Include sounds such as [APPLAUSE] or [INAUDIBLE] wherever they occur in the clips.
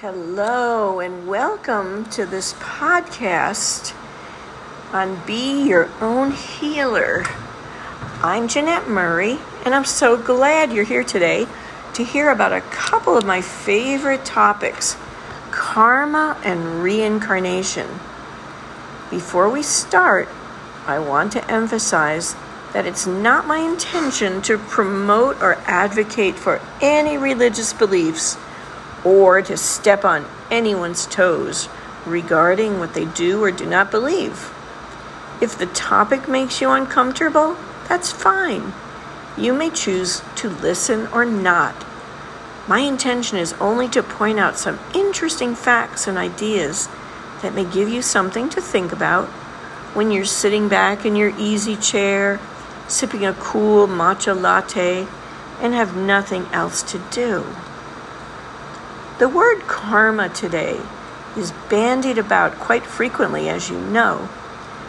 Hello, and welcome to this podcast on Be Your Own Healer. I'm Jeanette Murray, and I'm so glad you're here today to hear about a couple of my favorite topics karma and reincarnation. Before we start, I want to emphasize that it's not my intention to promote or advocate for any religious beliefs or to step on anyone's toes regarding what they do or do not believe. If the topic makes you uncomfortable, that's fine. You may choose to listen or not. My intention is only to point out some interesting facts and ideas that may give you something to think about when you're sitting back in your easy chair, sipping a cool matcha latte, and have nothing else to do. The word karma today is bandied about quite frequently, as you know.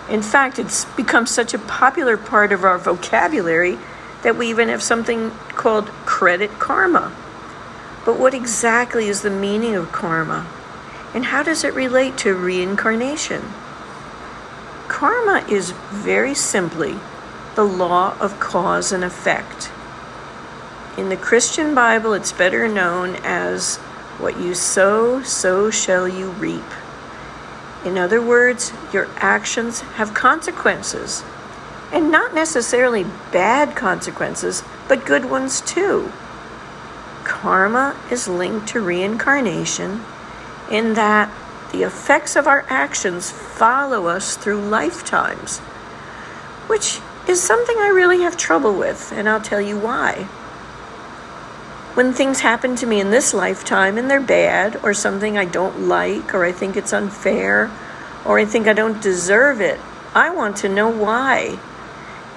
In fact, it's become such a popular part of our vocabulary that we even have something called credit karma. But what exactly is the meaning of karma? And how does it relate to reincarnation? Karma is very simply the law of cause and effect. In the Christian Bible, it's better known as what you sow, so shall you reap. In other words, your actions have consequences. And not necessarily bad consequences, but good ones too. Karma is linked to reincarnation in that the effects of our actions follow us through lifetimes, which is something I really have trouble with, and I'll tell you why when things happen to me in this lifetime and they're bad or something I don't like or I think it's unfair or I think I don't deserve it, I want to know why.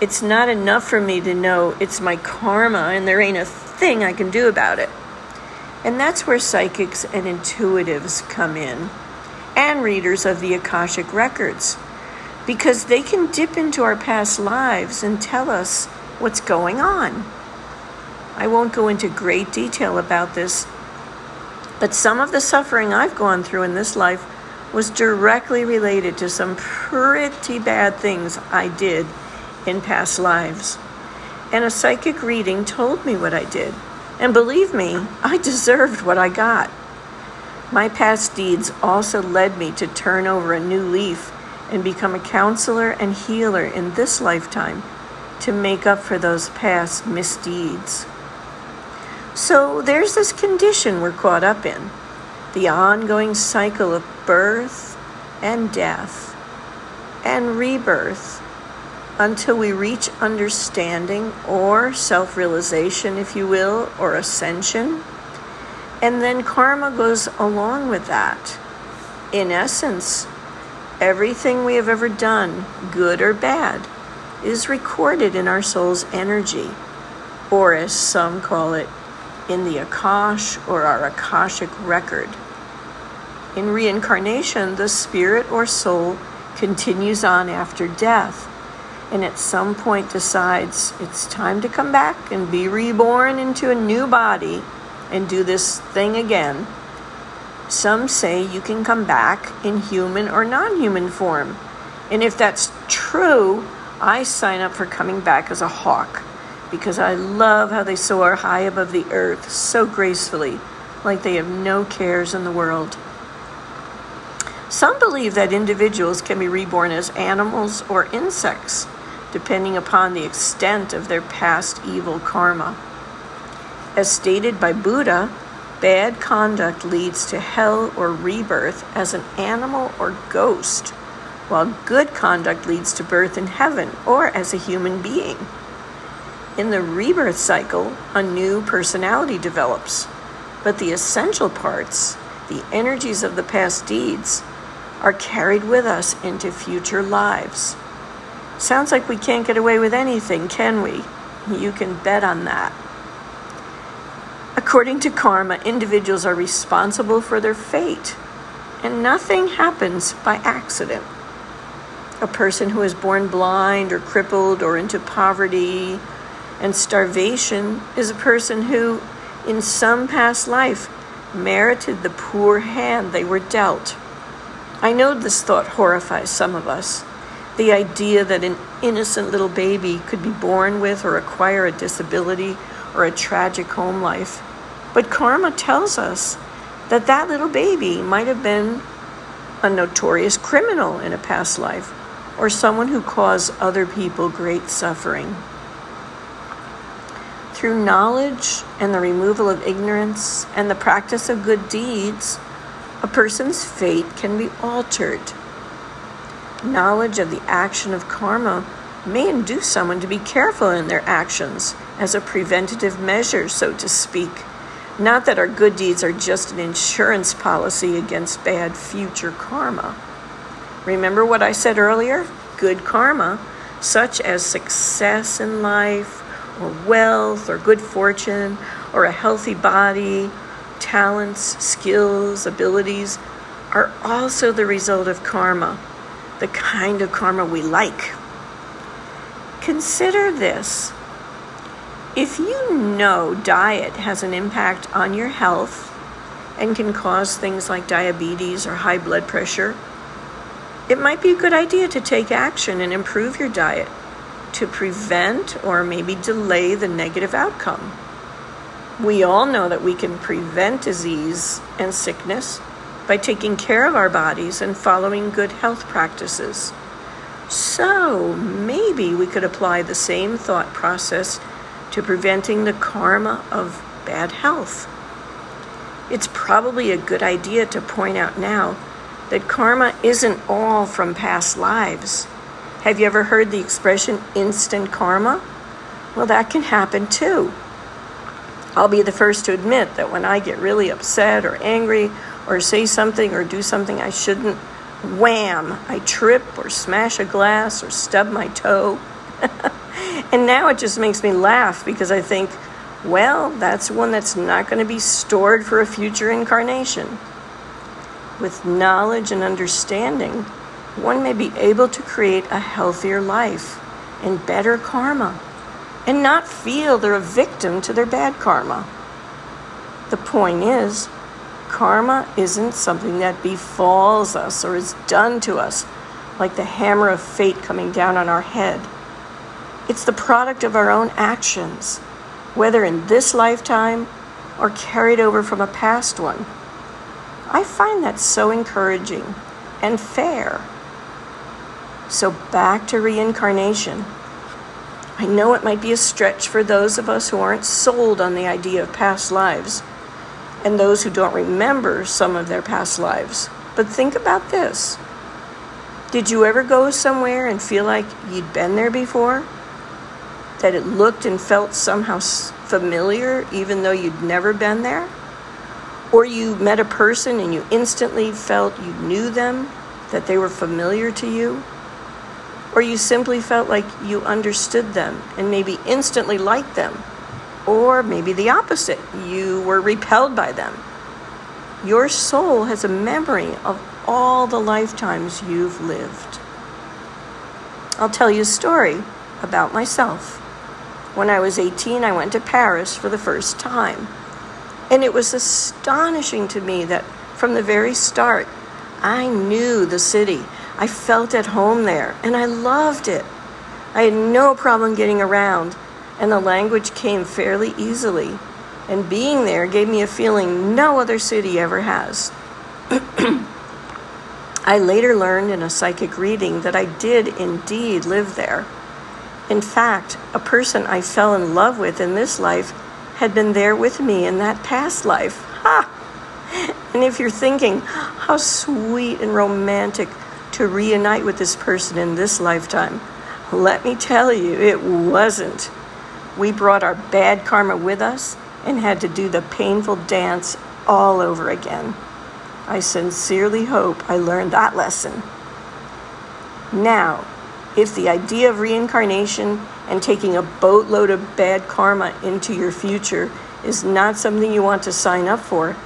It's not enough for me to know it's my karma and there ain't a thing I can do about it. And that's where psychics and intuitives come in, and readers of the Akashic Records, because they can dip into our past lives and tell us what's going on. I won't go into great detail about this, but some of the suffering I've gone through in this life was directly related to some pretty bad things I did in past lives. And a psychic reading told me what I did. And believe me, I deserved what I got. My past deeds also led me to turn over a new leaf and become a counselor and healer in this lifetime to make up for those past misdeeds. So there's this condition we're caught up in the ongoing cycle of birth and death and rebirth until we reach understanding or self realization, if you will, or ascension. And then karma goes along with that. In essence, everything we have ever done, good or bad, is recorded in our soul's energy, or as some call it, in the Akash or our Akashic record. In reincarnation, the spirit or soul continues on after death and at some point decides it's time to come back and be reborn into a new body and do this thing again. Some say you can come back in human or non human form. And if that's true, I sign up for coming back as a hawk because I love how they soar high above the earth so gracefully, like they have no cares in the world. Some believe that individuals can be reborn as animals or insects, depending upon the extent of their past evil karma. As stated by Buddha, bad conduct leads to hell or rebirth as an animal or ghost, while good conduct leads to birth in heaven or as a human being. In the rebirth cycle, a new personality develops, but the essential parts, the energies of the past deeds, are carried with us into future lives. Sounds like we can't get away with anything, can we? You can bet on that. According to karma, individuals are responsible for their fate, and nothing happens by accident. A person who is born blind or crippled or into poverty and starvation is a person who, in some past life, merited the poor hand they were dealt. I know this thought horrifies some of us. The idea that an innocent little baby could be born with or acquire a disability or a tragic home life. But karma tells us that that little baby might have been a notorious criminal in a past life or someone who caused other people great suffering. Through knowledge and the removal of ignorance and the practice of good deeds, a person's fate can be altered. Knowledge of the action of karma may induce someone to be careful in their actions as a preventative measure, so to speak. Not that our good deeds are just an insurance policy against bad future karma. Remember what I said earlier? Good karma, such as success in life, or wealth, or good fortune, or a healthy body, talents, skills, abilities, are also the result of karma, the kind of karma we like. Consider this. If you know diet has an impact on your health and can cause things like diabetes or high blood pressure, it might be a good idea to take action and improve your diet to prevent or maybe delay the negative outcome. We all know that we can prevent disease and sickness by taking care of our bodies and following good health practices. So maybe we could apply the same thought process to preventing the karma of bad health. It's probably a good idea to point out now that karma isn't all from past lives. Have you ever heard the expression instant karma? Well, that can happen too. I'll be the first to admit that when I get really upset or angry or say something or do something I shouldn't, wham, I trip or smash a glass or stub my toe. [LAUGHS] and now it just makes me laugh because I think, well, that's one that's not going to be stored for a future incarnation with knowledge and understanding, one may be able to create a healthier life and better karma and not feel they're a victim to their bad karma. The point is, karma isn't something that befalls us or is done to us like the hammer of fate coming down on our head. It's the product of our own actions, whether in this lifetime or carried over from a past one. I find that so encouraging and fair. So, back to reincarnation. I know it might be a stretch for those of us who aren't sold on the idea of past lives and those who don't remember some of their past lives. But think about this Did you ever go somewhere and feel like you'd been there before? That it looked and felt somehow familiar even though you'd never been there? Or you met a person and you instantly felt you knew them, that they were familiar to you. Or you simply felt like you understood them and maybe instantly liked them. Or maybe the opposite, you were repelled by them. Your soul has a memory of all the lifetimes you've lived. I'll tell you a story about myself. When I was 18, I went to Paris for the first time. And it was astonishing to me that from the very start, I knew the city. I felt at home there, and I loved it. I had no problem getting around, and the language came fairly easily. And being there gave me a feeling no other city ever has. [CLEARS THROAT] I later learned in a psychic reading that I did indeed live there. In fact, a person I fell in love with in this life had been there with me in that past life. Ha! And if you're thinking, how sweet and romantic to reunite with this person in this lifetime, let me tell you, it wasn't. We brought our bad karma with us and had to do the painful dance all over again. I sincerely hope I learned that lesson. Now, if the idea of reincarnation and taking a boatload of bad karma into your future is not something you want to sign up for,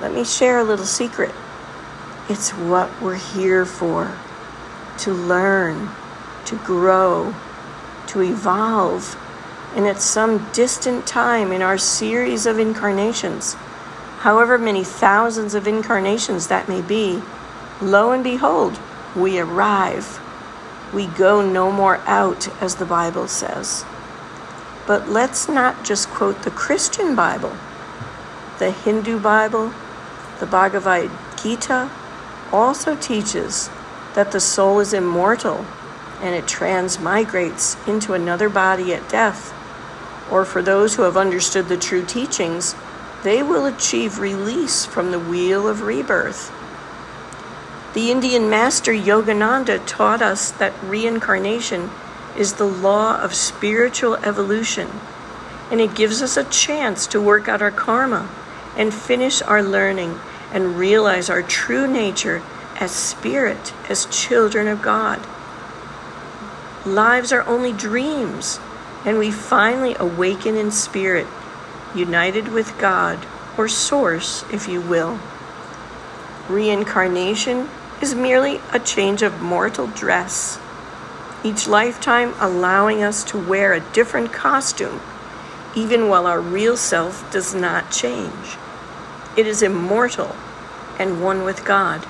let me share a little secret. It's what we're here for to learn, to grow, to evolve. And at some distant time in our series of incarnations, however many thousands of incarnations that may be, lo and behold, we arrive. We go no more out, as the Bible says. But let's not just quote the Christian Bible. The Hindu Bible, the Bhagavad Gita, also teaches that the soul is immortal and it transmigrates into another body at death. Or for those who have understood the true teachings, they will achieve release from the wheel of rebirth. The Indian master Yogananda taught us that reincarnation is the law of spiritual evolution, and it gives us a chance to work out our karma and finish our learning and realize our true nature as spirit, as children of God. Lives are only dreams, and we finally awaken in spirit, united with God, or Source, if you will. Reincarnation is merely a change of mortal dress, each lifetime allowing us to wear a different costume, even while our real self does not change. It is immortal and one with God.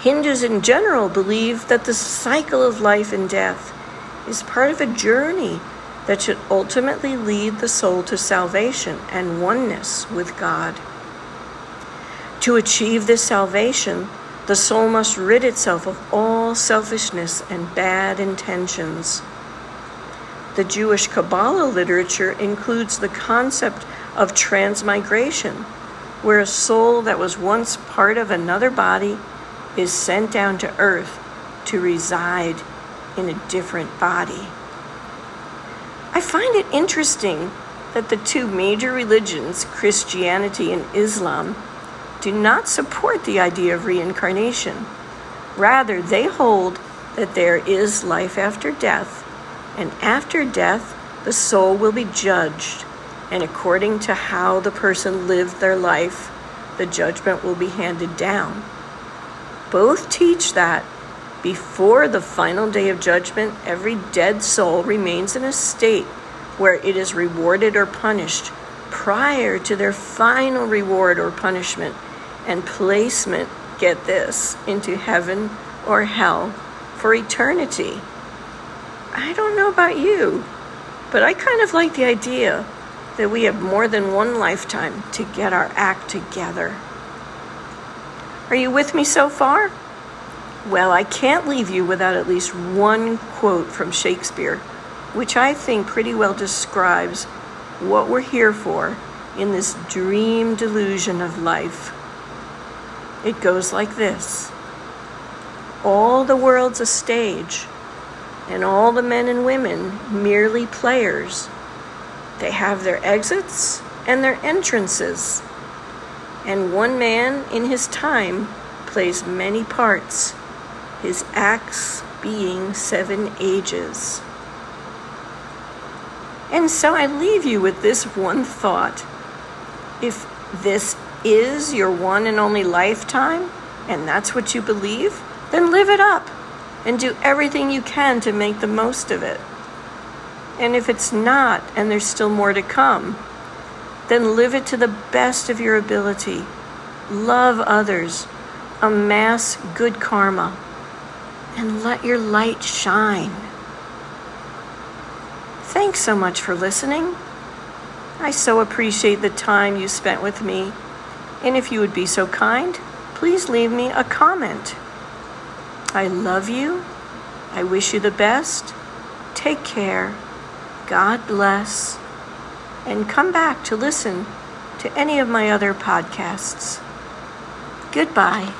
Hindus in general believe that the cycle of life and death is part of a journey that should ultimately lead the soul to salvation and oneness with God. To achieve this salvation, the soul must rid itself of all selfishness and bad intentions. The Jewish Kabbalah literature includes the concept of transmigration, where a soul that was once part of another body is sent down to earth to reside in a different body. I find it interesting that the two major religions, Christianity and Islam, do not support the idea of reincarnation. Rather, they hold that there is life after death, and after death, the soul will be judged, and according to how the person lived their life, the judgment will be handed down. Both teach that before the final day of judgment, every dead soul remains in a state where it is rewarded or punished prior to their final reward or punishment and placement, get this, into heaven or hell for eternity. I don't know about you, but I kind of like the idea that we have more than one lifetime to get our act together. Are you with me so far? Well, I can't leave you without at least one quote from Shakespeare, which I think pretty well describes what we're here for in this dream delusion of life. It goes like this All the world's a stage, and all the men and women merely players. They have their exits and their entrances and one man in his time plays many parts, his acts being seven ages. And so I leave you with this one thought. If this is your one and only lifetime, and that's what you believe, then live it up and do everything you can to make the most of it. And if it's not, and there's still more to come, then live it to the best of your ability. Love others, amass good karma, and let your light shine. Thanks so much for listening. I so appreciate the time you spent with me. And if you would be so kind, please leave me a comment. I love you. I wish you the best. Take care. God bless and come back to listen to any of my other podcasts. Goodbye.